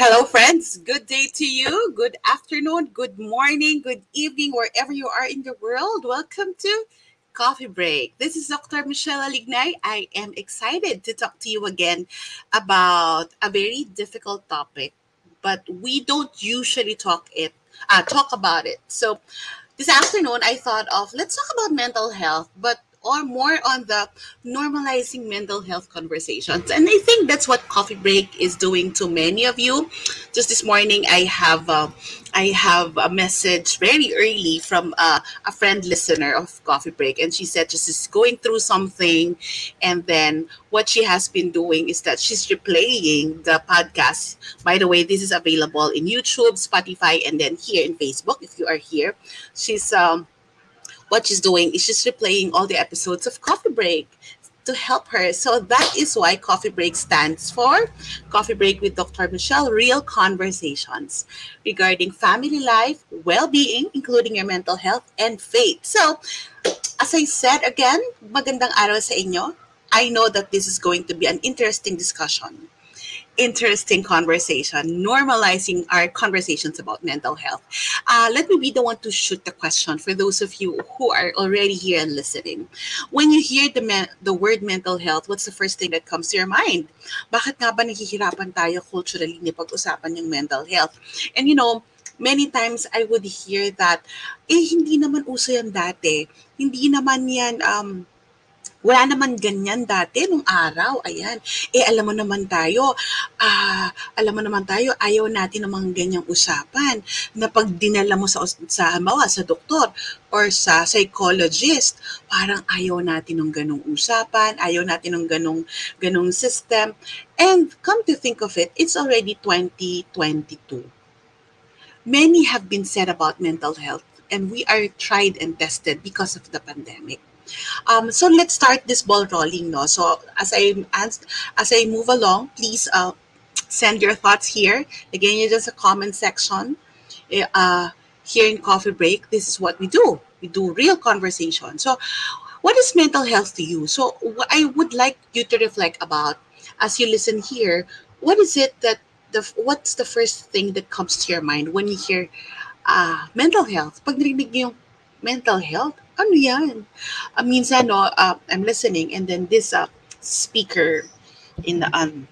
Hello, friends. Good day to you. Good afternoon, good morning, good evening, wherever you are in the world. Welcome to Coffee Break. This is Dr. Michelle Alignay. I am excited to talk to you again about a very difficult topic, but we don't usually talk it uh, talk about it. So this afternoon, I thought of let's talk about mental health, but or more on the normalizing mental health conversations. And I think that's what Coffee Break is doing to many of you. Just this morning, I have uh, I have a message very early from uh, a friend listener of Coffee Break, and she said she's going through something, and then what she has been doing is that she's replaying the podcast. By the way, this is available in YouTube, Spotify, and then here in Facebook. If you are here, she's um what she's doing is she's replaying all the episodes of Coffee Break to help her. So that is why Coffee Break stands for Coffee Break with Dr. Michelle Real Conversations regarding family life, well being, including your mental health, and faith. So, as I said again, magandang araw sa inyo. I know that this is going to be an interesting discussion interesting conversation, normalizing our conversations about mental health. Uh, let me be the one to shoot the question for those of you who are already here and listening. When you hear the, me- the word mental health, what's the first thing that comes to your mind? Bakit nga ba nahihirapan tayo culturally ni pag-usapan yung mental health? And you know, many times I would hear that, eh, hindi naman uso yan dati. Hindi naman yan, um, wala naman ganyan dati nung araw. Ayan. Eh, alam mo naman tayo, ah, alam mo naman tayo, ayaw natin ng mga ganyang usapan na pag dinala mo sa, sa halimbawa, sa doktor or sa psychologist, parang ayaw natin ng ganong usapan, ayaw natin ng ganong, ganong system. And come to think of it, it's already 2022. Many have been said about mental health and we are tried and tested because of the pandemic. Um, so let's start this ball rolling. No? So as I as, as I move along, please uh, send your thoughts here. Again, it's just a comment section. Eh, uh, here in Coffee Break, this is what we do. We do real conversation. So, what is mental health to you? So, I would like you to reflect about as you listen here. What is it that the what's the first thing that comes to your mind when you hear uh, mental health? Pag yung mental health, ano yan? Uh, minsan, no, uh, I'm listening and then this uh, speaker in the, um,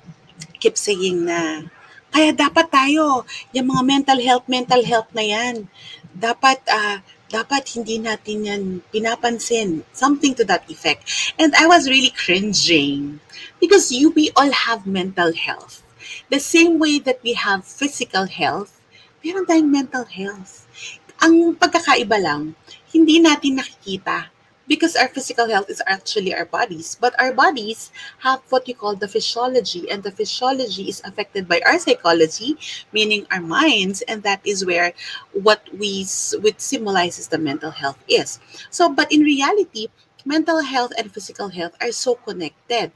keep saying na, kaya dapat tayo, yung mga mental health, mental health na yan, dapat, uh, dapat hindi natin yan pinapansin. Something to that effect. And I was really cringing because you, we all have mental health. The same way that we have physical health, meron tayong mental health. Ang pagkakaiba lang, hindi natin nakikita because our physical health is actually our bodies. But our bodies have what you call the physiology and the physiology is affected by our psychology meaning our minds and that is where what we which symbolizes the mental health is. So but in reality mental health and physical health are so connected.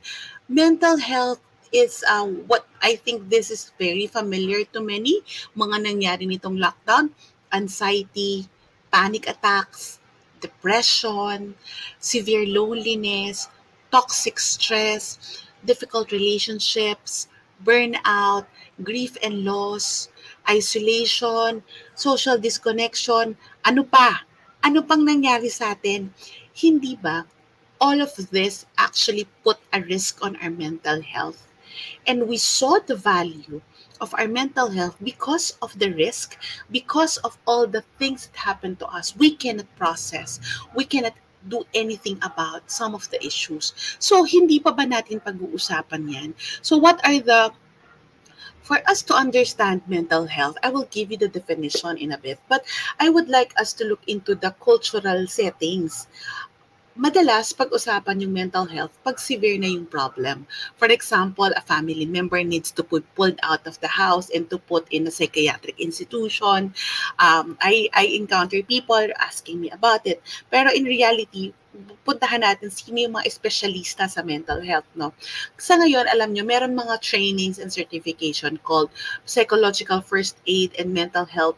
Mental health is uh, what I think this is very familiar to many mga nangyari nitong lockdown anxiety panic attacks, depression, severe loneliness, toxic stress, difficult relationships, burnout, grief and loss, isolation, social disconnection, ano pa? Ano pang nangyari sa atin? Hindi ba all of this actually put a risk on our mental health? And we saw the value of our mental health because of the risk, because of all the things that happen to us. We cannot process. We cannot do anything about some of the issues. So, hindi pa ba natin pag-uusapan yan? So, what are the for us to understand mental health, I will give you the definition in a bit, but I would like us to look into the cultural settings madalas pag-usapan yung mental health pag severe na yung problem. For example, a family member needs to be pulled out of the house and to put in a psychiatric institution. Um, I, I encounter people asking me about it. Pero in reality, puntahan natin sino yung mga espesyalista sa mental health, no? Sa ngayon, alam nyo, meron mga trainings and certification called Psychological First Aid and Mental Health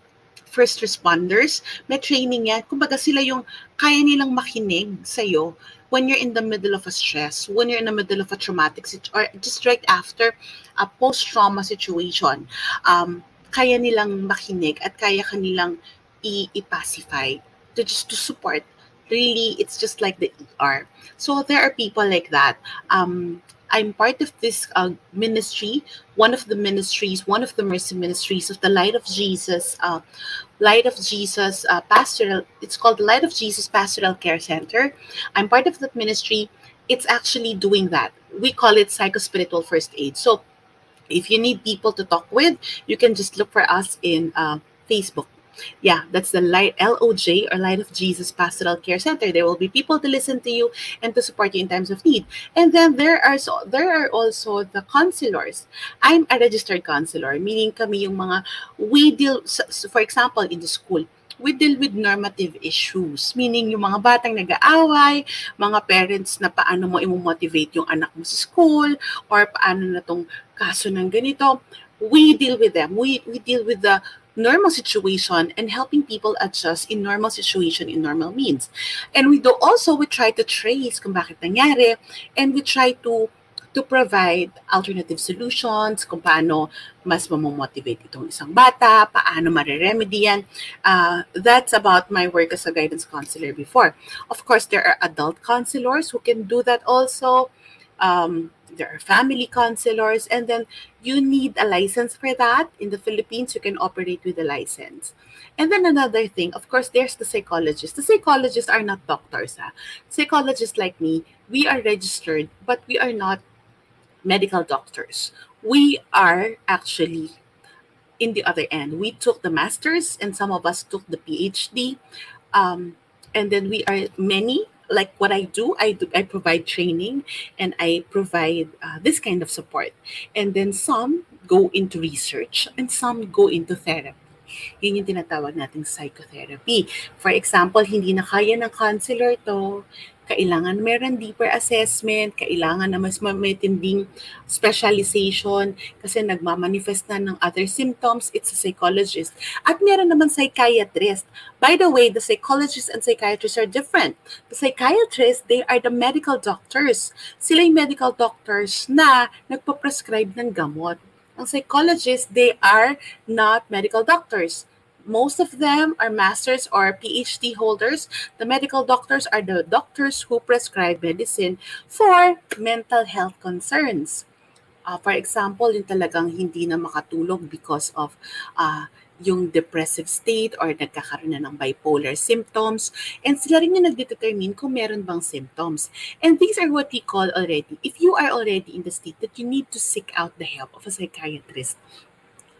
first responders, may training yan. Kumbaga sila yung kaya nilang makinig sa'yo when you're in the middle of a stress, when you're in the middle of a traumatic situation, or just right after a post-trauma situation, um, kaya nilang makinig at kaya kanilang i-pacify to just to support really it's just like the ER. So there are people like that. Um, I'm part of this uh, ministry, one of the ministries, one of the mercy ministries of the Light of Jesus, uh, Light of Jesus uh, Pastoral. It's called the Light of Jesus Pastoral Care Center. I'm part of that ministry. It's actually doing that. We call it psychospiritual first aid. So if you need people to talk with, you can just look for us in uh, Facebook. Yeah, that's the Light LOJ or Light of Jesus Pastoral Care Center. There will be people to listen to you and to support you in times of need. And then there are so there are also the counselors. I'm a registered counselor, meaning kami yung mga we deal for example in the school we deal with normative issues. Meaning, yung mga batang nag-aaway, mga parents na paano mo imo-motivate yung anak mo sa school, or paano na tong kaso ng ganito. We deal with them. We, we deal with the normal situation and helping people adjust in normal situation in normal means. And we do also we try to trace kung bakit nangyari and we try to to provide alternative solutions kung paano mas mamomotivate itong isang bata, paano mareremedy yan. Uh, that's about my work as a guidance counselor before. Of course, there are adult counselors who can do that also. Um, there are family counselors, and then you need a license for that. In the Philippines, you can operate with a license. And then another thing, of course, there's the psychologists. The psychologists are not doctors. Huh? Psychologists like me, we are registered, but we are not medical doctors. We are actually in the other end. We took the master's, and some of us took the PhD. Um, and then we are many like what I do, I do I provide training and I provide uh, this kind of support. And then some go into research and some go into therapy. Yun yung tinatawag nating psychotherapy. For example, hindi na kaya ng counselor to, kailangan meron deeper assessment, kailangan na mas matinding specialization kasi nagmamanifest na ng other symptoms, it's a psychologist. At meron naman psychiatrist. By the way, the psychologists and psychiatrists are different. The psychiatrists, they are the medical doctors. Sila yung medical doctors na nagpo-prescribe ng gamot. Ang psychologists, they are not medical doctors most of them are masters or PhD holders. The medical doctors are the doctors who prescribe medicine for mental health concerns. Uh, for example, yung talagang hindi na makatulog because of uh, yung depressive state or nagkakaroon na ng bipolar symptoms. And sila rin yung nagdetermine kung meron bang symptoms. And these are what we call already, if you are already in the state that you need to seek out the help of a psychiatrist,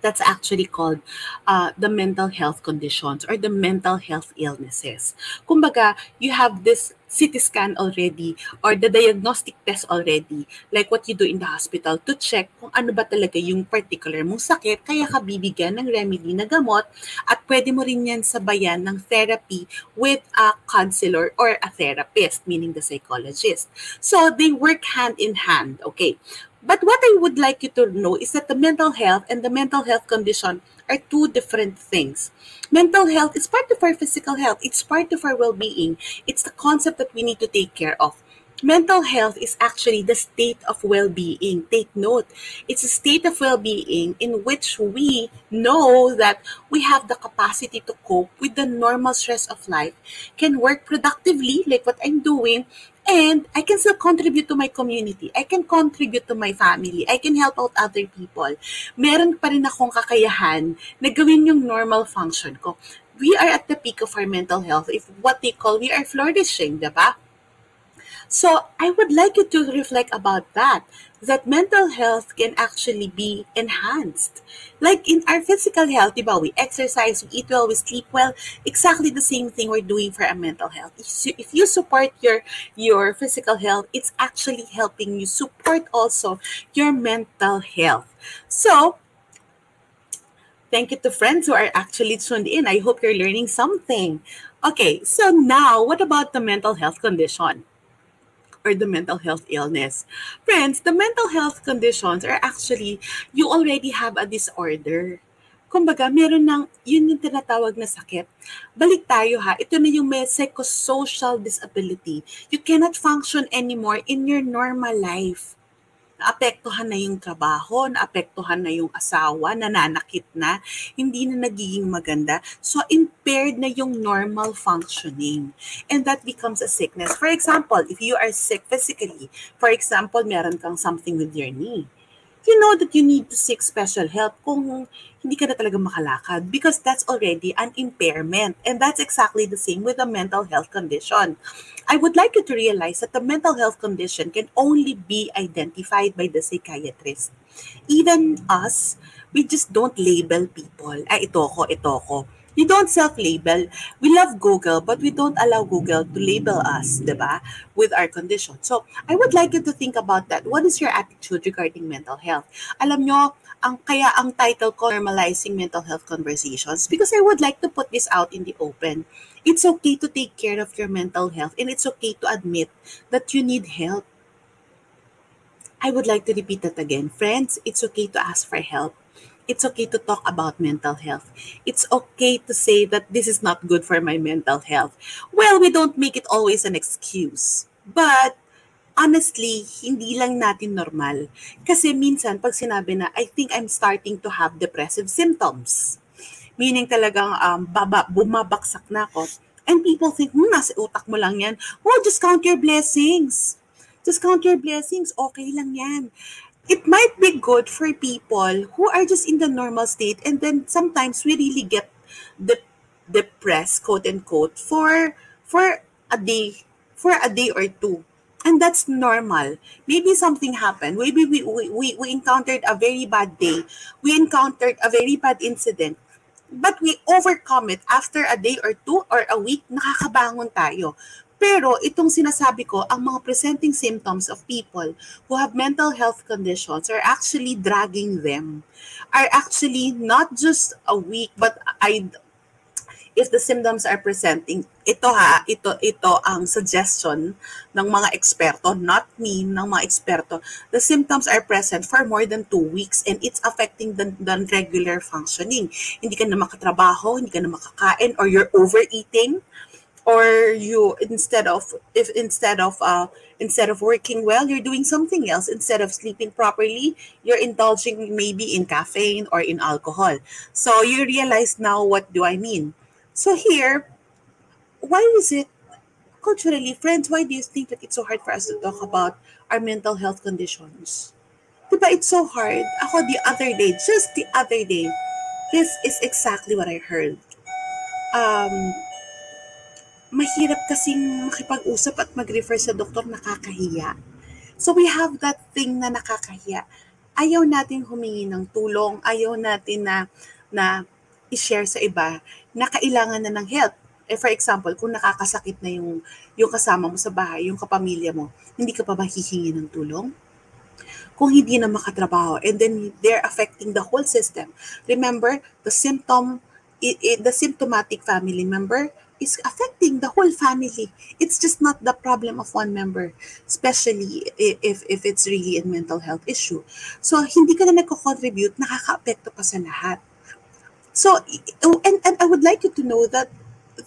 that's actually called uh, the mental health conditions or the mental health illnesses. Kumbaga, you have this CT scan already or the diagnostic test already, like what you do in the hospital to check kung ano ba talaga yung particular mong sakit, kaya ka bibigyan ng remedy na gamot at pwede mo rin yan sabayan ng therapy with a counselor or a therapist, meaning the psychologist. So they work hand in hand, okay? But what I would like you to know is that the mental health and the mental health condition are two different things. Mental health is part of our physical health, it's part of our well being. It's the concept that we need to take care of. mental health is actually the state of well-being. Take note, it's a state of well-being in which we know that we have the capacity to cope with the normal stress of life, can work productively like what I'm doing, and I can still contribute to my community. I can contribute to my family. I can help out other people. Meron pa rin akong kakayahan na gawin yung normal function ko. We are at the peak of our mental health. If what they call, we are flourishing, diba? So I would like you to reflect about that, that mental health can actually be enhanced. Like in our physical health, diba, we exercise, we eat well, we sleep well, exactly the same thing we're doing for our mental health. If you support your, your physical health, it's actually helping you support also your mental health. So, thank you to friends who are actually tuned in. I hope you're learning something. Okay, so now what about the mental health condition? Or the mental health illness. Friends, the mental health conditions are actually, you already have a disorder. Kumbaga, meron ng, yun yung tinatawag na sakit. Balik tayo ha, ito na yung may psychosocial disability. You cannot function anymore in your normal life naapektuhan na yung trabaho, naapektuhan na yung asawa, nananakit na, hindi na nagiging maganda. So, impaired na yung normal functioning. And that becomes a sickness. For example, if you are sick physically, for example, meron kang something with your knee, you know that you need to seek special help kung hindi ka na talaga makalakad because that's already an impairment. And that's exactly the same with a mental health condition. I would like you to realize that the mental health condition can only be identified by the psychiatrist. Even us, we just don't label people. Ay, ito ko, ito ko you don't self-label. We love Google, but we don't allow Google to label us, ba, with our condition. So, I would like you to think about that. What is your attitude regarding mental health? Alam nyo, ang kaya ang title ko normalizing mental health conversations because I would like to put this out in the open. It's okay to take care of your mental health and it's okay to admit that you need help. I would like to repeat that again. Friends, it's okay to ask for help it's okay to talk about mental health. It's okay to say that this is not good for my mental health. Well, we don't make it always an excuse. But honestly, hindi lang natin normal. Kasi minsan, pag sinabi na, I think I'm starting to have depressive symptoms. Meaning talagang um, baba, bumabaksak na ako. And people think, hmm, nasa utak mo lang yan. Oh, just count your blessings. Just count your blessings. Okay lang yan it might be good for people who are just in the normal state and then sometimes we really get the depressed quote unquote for for a day for a day or two. And that's normal. Maybe something happened. Maybe we, we, we, we encountered a very bad day. We encountered a very bad incident. But we overcome it after a day or two or a week. Nakakabangon tayo pero itong sinasabi ko, ang mga presenting symptoms of people who have mental health conditions are actually dragging them. Are actually not just a week, but I if the symptoms are presenting, ito ha, ito, ito ang suggestion ng mga eksperto, not me, ng mga eksperto. The symptoms are present for more than two weeks and it's affecting the, the regular functioning. Hindi ka na makatrabaho, hindi ka na makakain, or you're overeating, or you instead of if instead of uh instead of working well you're doing something else. Instead of sleeping properly you're indulging maybe in caffeine or in alcohol. So you realize now what do i mean? So here why is it culturally friends why do you think that it's so hard for us to talk about our mental health conditions? Diba it's so hard. Ako the other day just the other day this is exactly what i heard. Um mahirap kasing makipag-usap at mag-refer sa doktor nakakahiya. So we have that thing na nakakahiya. Ayaw natin humingi ng tulong, ayaw natin na na i-share sa iba na kailangan na ng help. Eh, for example, kung nakakasakit na yung, yung kasama mo sa bahay, yung kapamilya mo, hindi ka pa ba hihingi ng tulong? Kung hindi na makatrabaho, and then they're affecting the whole system. Remember, the symptom, it, it, the symptomatic family member is affecting the whole family. It's just not the problem of one member, especially if, if it's really a mental health issue. So, hindi ka na nagko-contribute, nakaka-apekto pa sa lahat. So, and, and I would like you to know that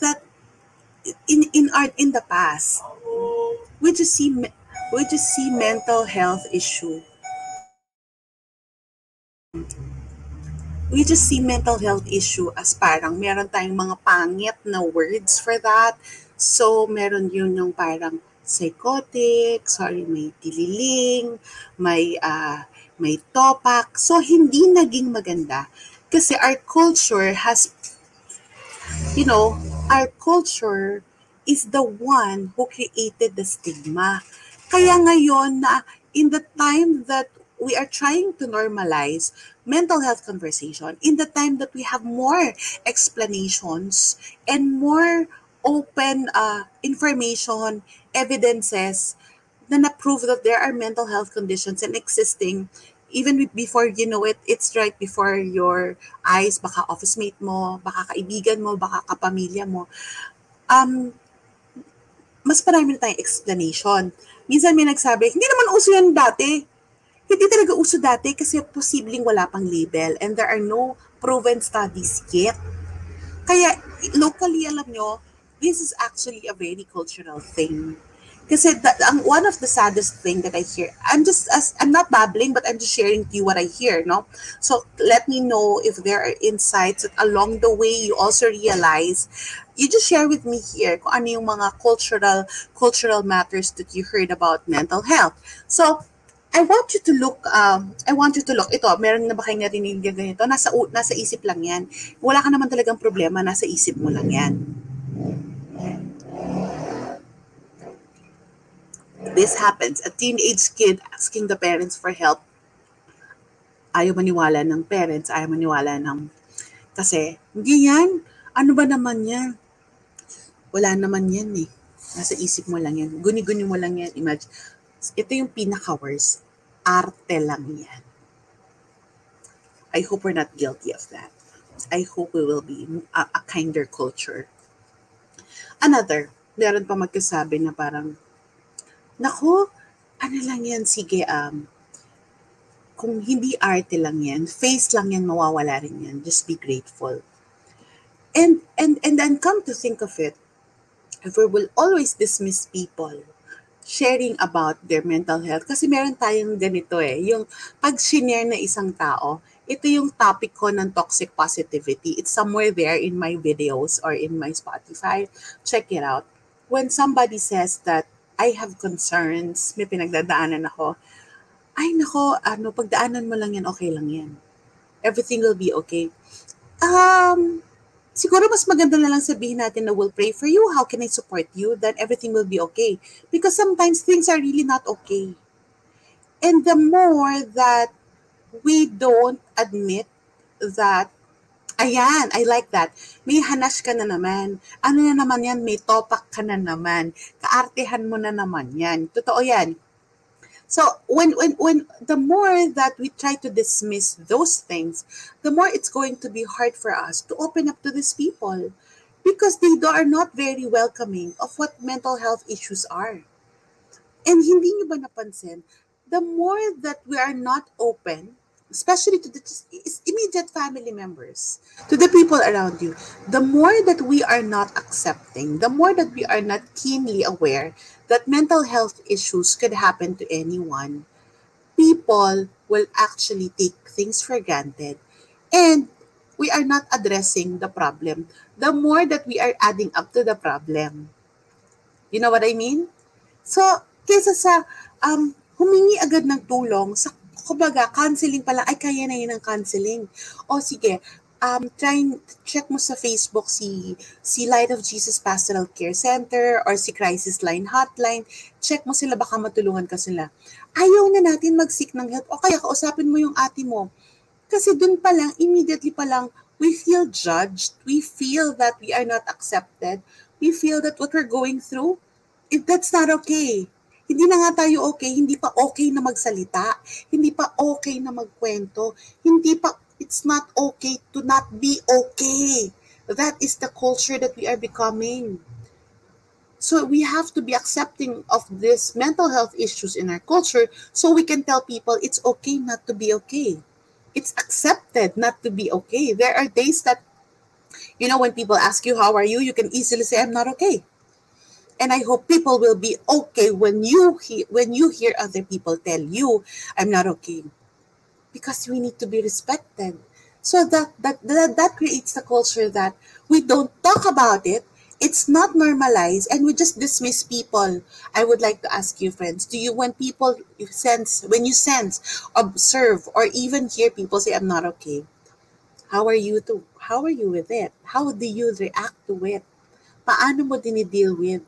that in in our in the past, we just see we just see mental health issue. We just see mental health issue as parang meron tayong mga pangit na words for that. So, meron yun yung parang psychotic, sorry, may tililing, may, uh, may topak. So, hindi naging maganda. Kasi our culture has, you know, our culture is the one who created the stigma. Kaya ngayon na in the time that we are trying to normalize mental health conversation, in the time that we have more explanations and more open uh, information, evidences na na-prove that there are mental health conditions and existing even before you know it, it's right before your eyes, baka office mate mo, baka kaibigan mo, baka kapamilya mo. Um, mas marami na tayong explanation. Minsan may nagsabi, hindi naman uso yan dati. Hindi talaga uso dati kasi posibleng wala pang label and there are no proven studies yet. Kaya locally, alam nyo, this is actually a very cultural thing. Kasi the, ang, one of the saddest thing that I hear, I'm just, as, I'm not babbling, but I'm just sharing to you what I hear, no? So let me know if there are insights that along the way you also realize, you just share with me here kung ano yung mga cultural, cultural matters that you heard about mental health. So, I want you to look, um, I want you to look, ito, meron na ba kayo narinig ganito? Nasa, nasa isip lang yan. Wala ka naman talagang problema, nasa isip mo lang yan. This happens, a teenage kid asking the parents for help. Ayaw maniwala ng parents, ayaw maniwala ng, kasi, hindi yan, ano ba naman yan? Wala naman yan eh. Nasa isip mo lang yan. Guni-guni mo lang yan. Imagine, ito yung pinaka-worst arte lang yan. I hope we're not guilty of that. I hope we will be a, a kinder culture. Another, meron pa magkasabi na parang, Nako, ano lang yan, sige, um, kung hindi arte lang yan, face lang yan, mawawala rin yan. Just be grateful. And, and, and then come to think of it, if we will always dismiss people sharing about their mental health. Kasi meron tayong ganito eh, yung pag shinare na isang tao, ito yung topic ko ng toxic positivity. It's somewhere there in my videos or in my Spotify. Check it out. When somebody says that I have concerns, may pinagdadaanan ako, ay nako, ano, pagdaanan mo lang yan, okay lang yan. Everything will be okay. Um, siguro mas maganda na lang sabihin natin na we'll pray for you, how can I support you, then everything will be okay. Because sometimes things are really not okay. And the more that we don't admit that, ayan, I like that, may hanash ka na naman. Ano na naman yan, may topak ka na naman. Kaartehan mo na naman yan. Totoo yan. So when when when the more that we try to dismiss those things, the more it's going to be hard for us to open up to these people because they are not very welcoming of what mental health issues are. And hindi niyo ba napansin, the more that we are not open, especially to the immediate family members, to the people around you, the more that we are not accepting, the more that we are not keenly aware that mental health issues could happen to anyone, people will actually take things for granted. And we are not addressing the problem. The more that we are adding up to the problem. You know what I mean? So, kesa sa um, humingi agad ng tulong, sa kumbaga, counseling pala, ay kaya na yun ang counseling. O sige, um, trying, check mo sa Facebook si, si Light of Jesus Pastoral Care Center or si Crisis Line Hotline. Check mo sila, baka matulungan ka sila. Ayaw na natin mag-seek ng help. O kaya kausapin mo yung ate mo. Kasi dun pa lang, immediately pa lang, we feel judged. We feel that we are not accepted. We feel that what we're going through, it, that's not okay. Hindi na nga tayo okay, hindi pa okay na magsalita, hindi pa okay na magkwento, hindi pa it's not okay to not be okay. That is the culture that we are becoming. So we have to be accepting of this mental health issues in our culture so we can tell people it's okay not to be okay. It's accepted not to be okay. There are days that, you know, when people ask you, How are you? you can easily say, I'm not okay. And I hope people will be okay when you hear when you hear other people tell you I'm not okay. Because we need to be respected. So that that that, that creates the culture that we don't talk about it. It's not normalized and we just dismiss people. I would like to ask you friends do you when people you sense when you sense observe or even hear people say i'm not okay how are you to how are you with it? How do you react to it? Paano mo dinideal with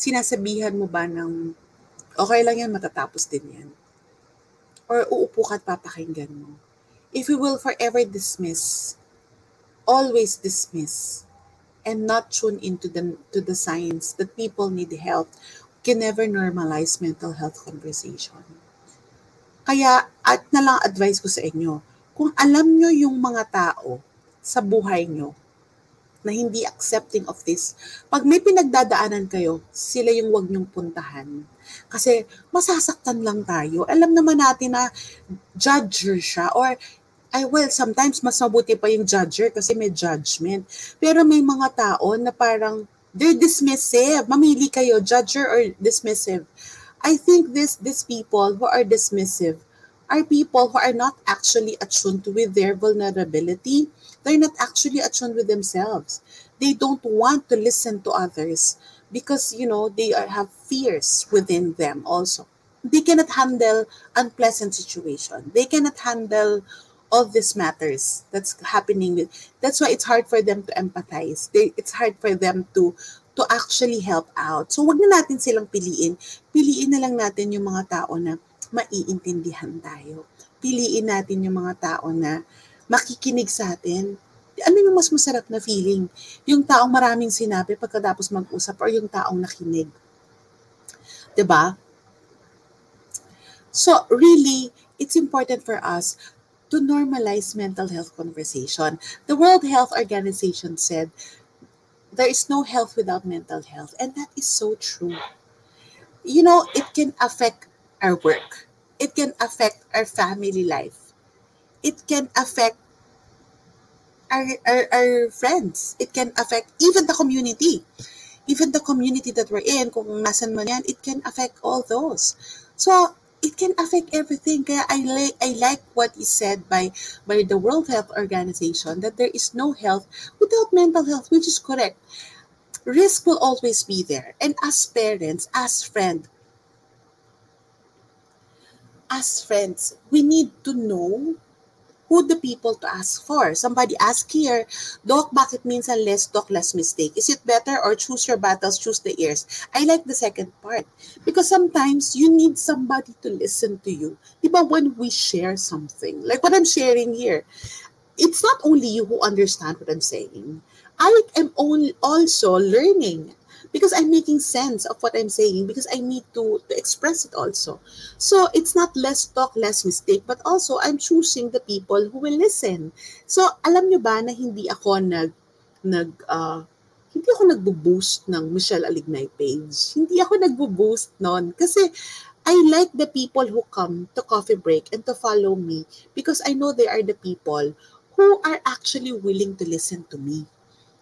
sinasabihan mo ba ng okay lang yan matatapos din yan or uupo ka at papakinggan mo if you will forever dismiss always dismiss and not tune into the to the signs that people need help can never normalize mental health conversation. Kaya at na lang advice ko sa inyo, kung alam nyo yung mga tao sa buhay nyo na hindi accepting of this, pag may pinagdadaanan kayo, sila yung wag nyong puntahan. Kasi masasaktan lang tayo. Alam naman natin na judger siya or ay well, sometimes mas mabuti pa yung judger kasi may judgment. Pero may mga tao na parang they're dismissive. Mamili kayo, judger or dismissive. I think this these people who are dismissive are people who are not actually attuned with their vulnerability. They're not actually attuned with themselves. They don't want to listen to others because you know they are, have fears within them also. They cannot handle unpleasant situation. They cannot handle all these matters that's happening that's why it's hard for them to empathize they, it's hard for them to to actually help out so wag na natin silang piliin piliin na lang natin yung mga tao na maiintindihan tayo. Piliin natin yung mga tao na makikinig sa atin. Ano yung mas masarap na feeling? Yung taong maraming sinabi pagkatapos mag-usap or yung taong nakinig. Ba so really it's important for us to normalize mental health conversation. The World Health Organization said there is no health without mental health, and that is so true. You know, it can affect our work, it can affect our family life, it can affect our, our, our friends, it can affect even the community. Even the community that we're in, kung nasan man yan, it can affect all those. So, it can affect everything. Kaya I like I like what is said by by the World Health Organization that there is no health without mental health, which is correct. Risk will always be there. And as parents, as friends, as friends, we need to know who the people to ask for. Somebody asked here, Doc, bakit minsan less talk, less mistake? Is it better or choose your battles, choose the ears? I like the second part because sometimes you need somebody to listen to you. Diba when we share something, like what I'm sharing here, it's not only you who understand what I'm saying. I am only also learning because I'm making sense of what I'm saying because I need to, to express it also. So it's not less talk, less mistake, but also I'm choosing the people who will listen. So alam nyo ba na hindi ako nag, nag uh, hindi ako nagbo-boost ng Michelle Alignay page. Hindi ako nagbo-boost noon kasi I like the people who come to coffee break and to follow me because I know they are the people who are actually willing to listen to me.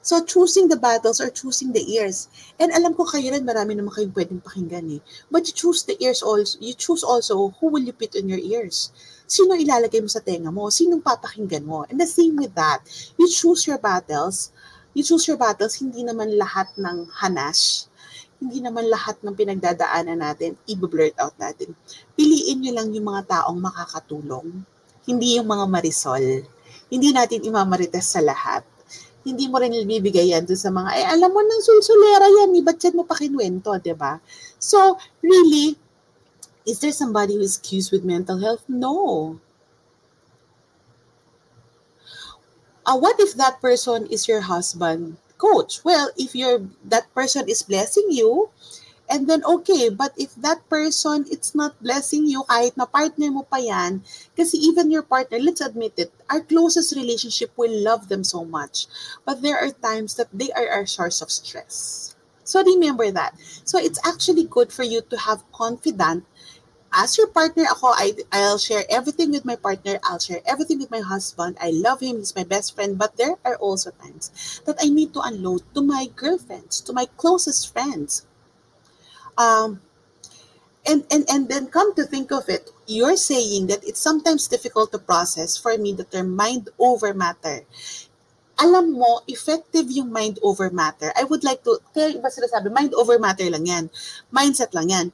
So, choosing the battles or choosing the ears. And alam ko kayo rin, marami naman kayong pwedeng pakinggan eh. But you choose the ears also, you choose also who will you put in your ears. Sino ilalagay mo sa tenga mo? Sinong papakinggan mo? And the same with that, you choose your battles. You choose your battles, hindi naman lahat ng hanash, hindi naman lahat ng pinagdadaanan natin, i-blurt out natin. Piliin nyo lang yung mga taong makakatulong. Hindi yung mga marisol. Hindi natin imamarites sa lahat hindi mo rin ibibigay yan dun sa mga, eh, alam mo nang sulsulera yan, eh, ba't yan mo pa kinwento, di ba? So, really, is there somebody who is accused with mental health? No. Uh, what if that person is your husband coach? Well, if you're that person is blessing you, And then, okay, but if that person, it's not blessing you, kahit na partner mo pa yan, kasi even your partner, let's admit it, our closest relationship will love them so much. But there are times that they are our source of stress. So remember that. So it's actually good for you to have confident as your partner ako, I, I'll share everything with my partner. I'll share everything with my husband. I love him. He's my best friend. But there are also times that I need to unload to my girlfriends, to my closest friends Um, and, and, and then come to think of it, you're saying that it's sometimes difficult to process for me the term mind over matter. Alam mo, effective yung mind over matter. I would like to, kaya iba sila sabi, mind over matter lang yan. Mindset lang yan.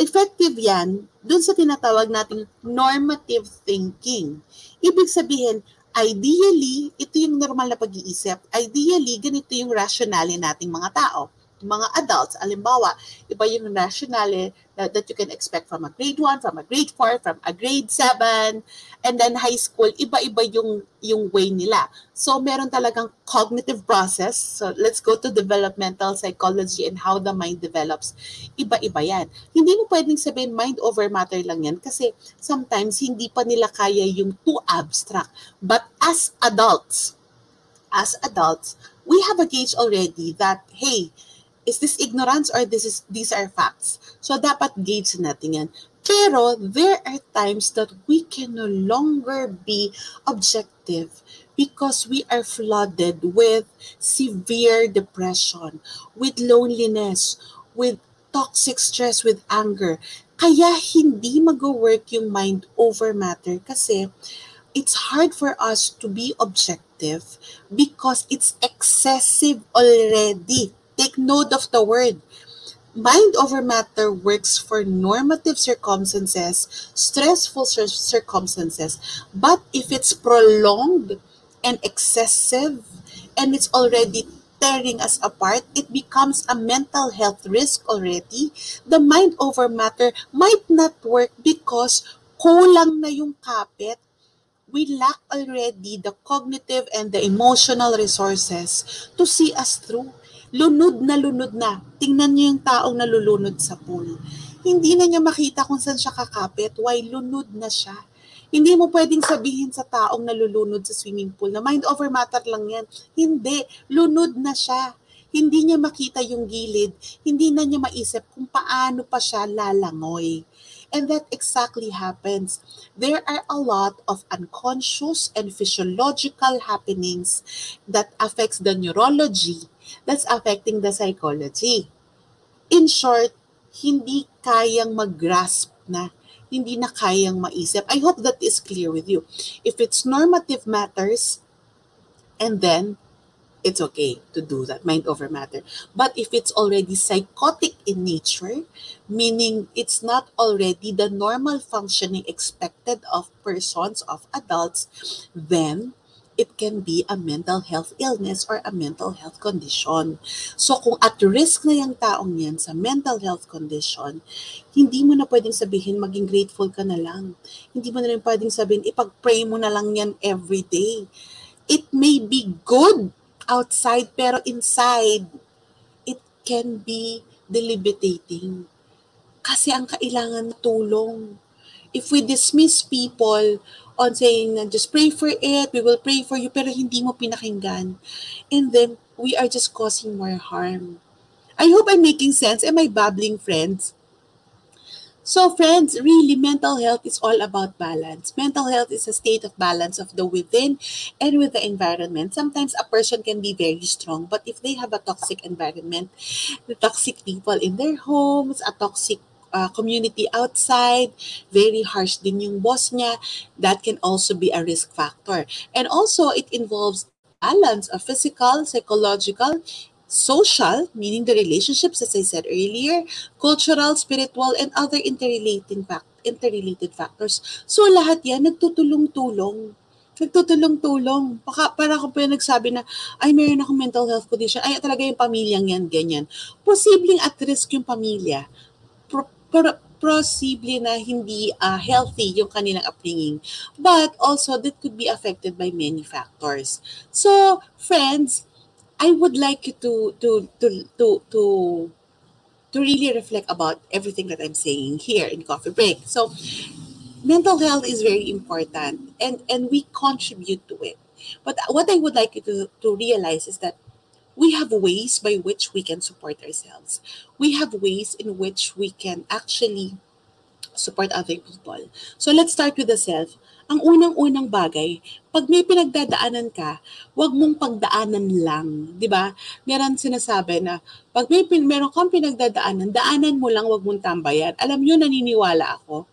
Effective yan dun sa tinatawag nating normative thinking. Ibig sabihin, ideally, ito yung normal na pag-iisip. Ideally, ganito yung rationale nating mga tao mga adults, alimbawa, iba yung rationale that, that you can expect from a grade 1, from a grade 4, from a grade 7, and then high school, iba-iba yung, yung way nila. So, meron talagang cognitive process. So, let's go to developmental psychology and how the mind develops. Iba-iba yan. Hindi mo pwedeng sabihin mind over matter lang yan kasi sometimes hindi pa nila kaya yung too abstract. But as adults, as adults, we have a gauge already that, hey, is this ignorance or this is these are facts? So dapat gauge natin yan. Pero there are times that we can no longer be objective because we are flooded with severe depression, with loneliness, with toxic stress, with anger. Kaya hindi mag-work yung mind over matter kasi it's hard for us to be objective because it's excessive already. Take note of the word. Mind over matter works for normative circumstances, stressful circumstances. But if it's prolonged and excessive and it's already tearing us apart, it becomes a mental health risk already. The mind over matter might not work because kulang na yung kapit we lack already the cognitive and the emotional resources to see us through lunod na lunod na. Tingnan niyo yung taong nalulunod sa pool. Hindi na niya makita kung saan siya kakapit, why lunod na siya. Hindi mo pwedeng sabihin sa taong nalulunod sa swimming pool na mind over matter lang yan. Hindi, lunod na siya. Hindi niya makita yung gilid, hindi na niya maisip kung paano pa siya lalangoy. And that exactly happens. There are a lot of unconscious and physiological happenings that affects the neurology that's affecting the psychology. In short, hindi kayang mag-grasp na, hindi na kayang maisip. I hope that is clear with you. If it's normative matters, and then it's okay to do that, mind over matter. But if it's already psychotic in nature, meaning it's not already the normal functioning expected of persons, of adults, then it can be a mental health illness or a mental health condition. So kung at risk na yung taong yan sa mental health condition, hindi mo na pwedeng sabihin maging grateful ka na lang. Hindi mo na rin pwedeng sabihin ipag-pray mo na lang yan every day. It may be good outside pero inside, it can be debilitating. Kasi ang kailangan tulong. If we dismiss people on saying just pray for it, we will pray for you, pero hindi mo pinakinggan. And then, we are just causing more harm. I hope I'm making sense. Am I babbling, friends? So, friends, really, mental health is all about balance. Mental health is a state of balance of the within and with the environment. Sometimes a person can be very strong, but if they have a toxic environment, the toxic people in their homes, a toxic uh, community outside, very harsh din yung boss niya, that can also be a risk factor. And also, it involves balance of physical, psychological, social, meaning the relationships, as I said earlier, cultural, spiritual, and other interrelating fact interrelated factors. So lahat yan nagtutulong-tulong. Nagtutulong-tulong. Baka, para ako pa nagsabi na, ay, meron akong mental health condition. Ay, talaga yung pamilyang yan, ganyan. Posibleng at risk yung pamilya pro- possibly na hindi uh, healthy yung kanilang upbringing. But also, that could be affected by many factors. So, friends, I would like you to to to to to to really reflect about everything that I'm saying here in Coffee Break. So, mental health is very important, and and we contribute to it. But what I would like you to to realize is that we have ways by which we can support ourselves. We have ways in which we can actually support other people. So let's start with the self. Ang unang-unang bagay, pag may pinagdadaanan ka, huwag mong pagdaanan lang, 'di ba? Meron sinasabi na pag may pin, meron kang pinagdadaanan, daanan mo lang, huwag mong tambayan. Alam niyo naniniwala ako.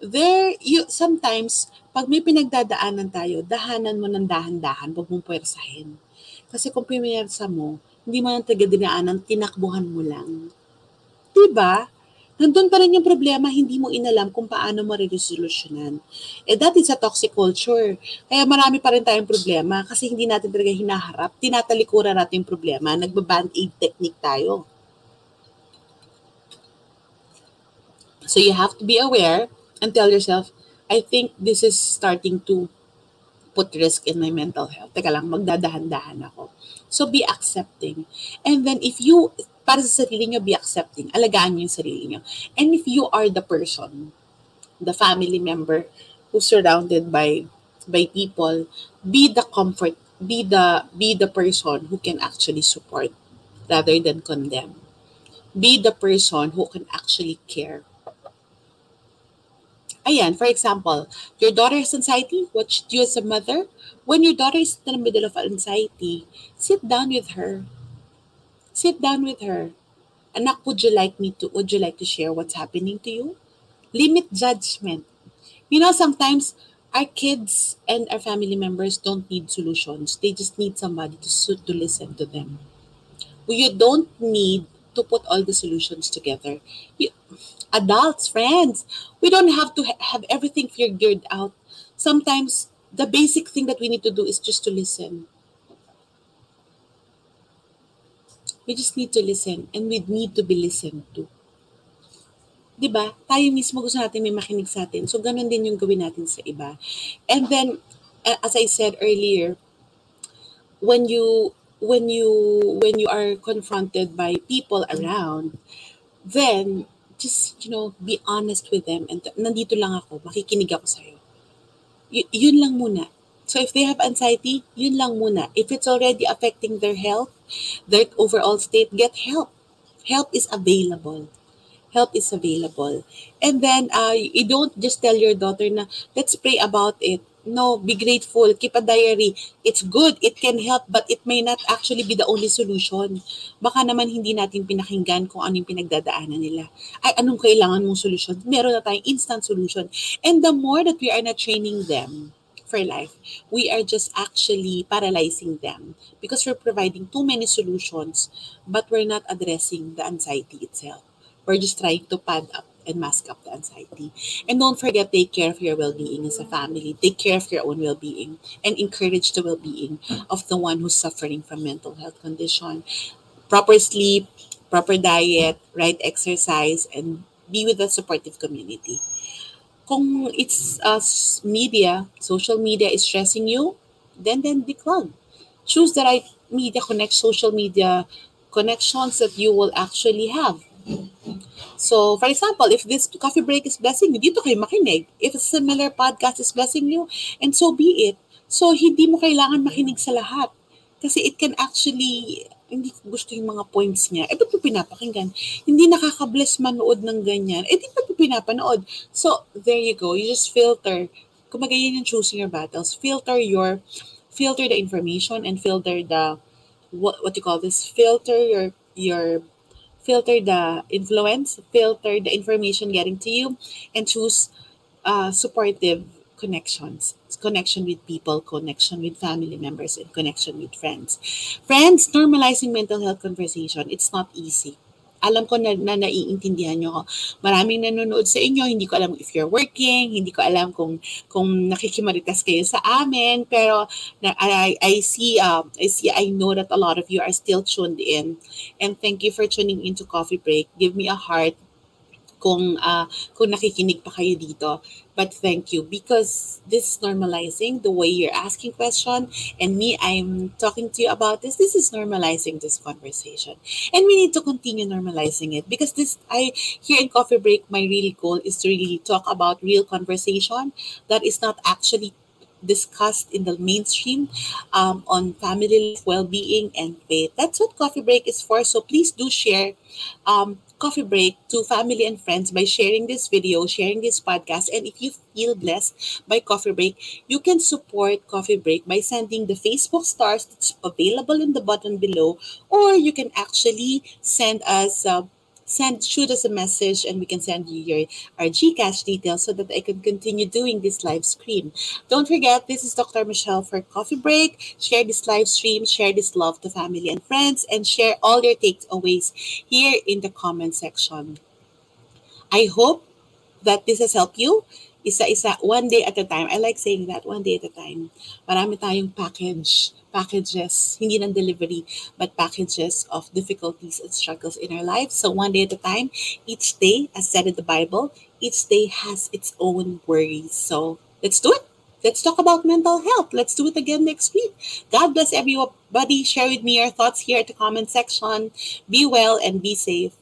There you sometimes pag may pinagdadaanan tayo, dahanan mo ng dahan-dahan, huwag mong puwersahin. Kasi kung pumersa mo, hindi mo nang taga dinaanan, tinakbuhan mo lang. 'Di ba? Nandun pa rin yung problema, hindi mo inalam kung paano mo re-resolusyonan. Eh, that is a toxic culture. Kaya marami pa rin tayong problema kasi hindi natin talaga hinaharap, tinatalikuran natin yung problema, nagba-band-aid technique tayo. So you have to be aware and tell yourself, I think this is starting to put risk in my mental health. Teka lang, magdadahan-dahan ako. So be accepting. And then if you para sa sarili nyo, be accepting. Alagaan nyo yung sarili nyo. And if you are the person, the family member who's surrounded by by people, be the comfort, be the be the person who can actually support rather than condemn. Be the person who can actually care. Ayan, for example, your daughter has anxiety, what should you as a mother? When your daughter is in the middle of anxiety, sit down with her Sit down with her. Anak, would you like me to, would you like to share what's happening to you? Limit judgment. You know, sometimes our kids and our family members don't need solutions. They just need somebody to, to listen to them. You don't need to put all the solutions together. You, adults, friends, we don't have to ha- have everything figured out. Sometimes the basic thing that we need to do is just to listen. We just need to listen and we need to be listened to. 'Di ba? Tayo mismo gusto natin may makinig sa atin. So ganun din yung gawin natin sa iba. And then as I said earlier, when you when you when you are confronted by people around, then just you know be honest with them and nandito lang ako, makikinig ako sa iyo. Y- yun lang muna. So if they have anxiety, yun lang muna. If it's already affecting their health, their overall state, get help. Help is available. Help is available. And then uh, you don't just tell your daughter na, let's pray about it. No, be grateful. Keep a diary. It's good. It can help, but it may not actually be the only solution. Baka naman hindi natin pinakinggan kung ano yung pinagdadaanan nila. Ay, anong kailangan mong solution? Meron na tayong instant solution. And the more that we are not training them, for life, we are just actually paralyzing them because we're providing too many solutions, but we're not addressing the anxiety itself. We're just trying to pad up and mask up the anxiety. And don't forget, take care of your well-being as a family. Take care of your own well-being and encourage the well-being of the one who's suffering from mental health condition. Proper sleep, proper diet, right exercise, and be with a supportive community kung it's uh, media, social media is stressing you, then then decline. Choose the right media connect social media connections that you will actually have. So, for example, if this coffee break is blessing you, dito kayo makinig. If a similar podcast is blessing you, and so be it. So, hindi mo kailangan makinig sa lahat. Kasi it can actually hindi ko gusto yung mga points niya. Eh, ba't mo pinapakinggan? Hindi nakaka-bless manood ng ganyan. Eh, di ba't mo pinapanood? So, there you go. You just filter. Kumaga yun yung choosing your battles. Filter your, filter the information and filter the, what, what you call this? Filter your, your, filter the influence, filter the information getting to you, and choose uh, supportive connections connection with people, connection with family members, and connection with friends. Friends, normalizing mental health conversation, it's not easy. Alam ko na, na naiintindihan nyo ko. Maraming nanonood sa inyo, hindi ko alam if you're working, hindi ko alam kung kung nakikimaritas kayo sa amin, pero I, I see uh, I see I know that a lot of you are still tuned in. And thank you for tuning into Coffee Break. Give me a heart kung uh, kung nakikinig pa kayo dito. But thank you because this is normalizing the way you're asking question and me I'm talking to you about this. This is normalizing this conversation. And we need to continue normalizing it because this I here in Coffee Break my real goal is to really talk about real conversation that is not actually discussed in the mainstream um, on family well-being, and faith. That's what Coffee Break is for. So please do share um, coffee break to family and friends by sharing this video, sharing this podcast. And if you feel blessed by coffee break, you can support coffee break by sending the Facebook stars that's available in the button below, or you can actually send us. Uh, send shoot us a message and we can send you your our Gcash details so that I can continue doing this live stream. Don't forget, this is Dr. Michelle for Coffee Break. Share this live stream, share this love to family and friends, and share all your takeaways here in the comment section. I hope that this has helped you. Isa-isa, one day at a time. I like saying that, one day at a time. Marami tayong package packages, hindi ng delivery, but packages of difficulties and struggles in our lives. So one day at a time, each day, as said in the Bible, each day has its own worries. So let's do it. Let's talk about mental health. Let's do it again next week. God bless everybody. Share with me your thoughts here at the comment section. Be well and be safe.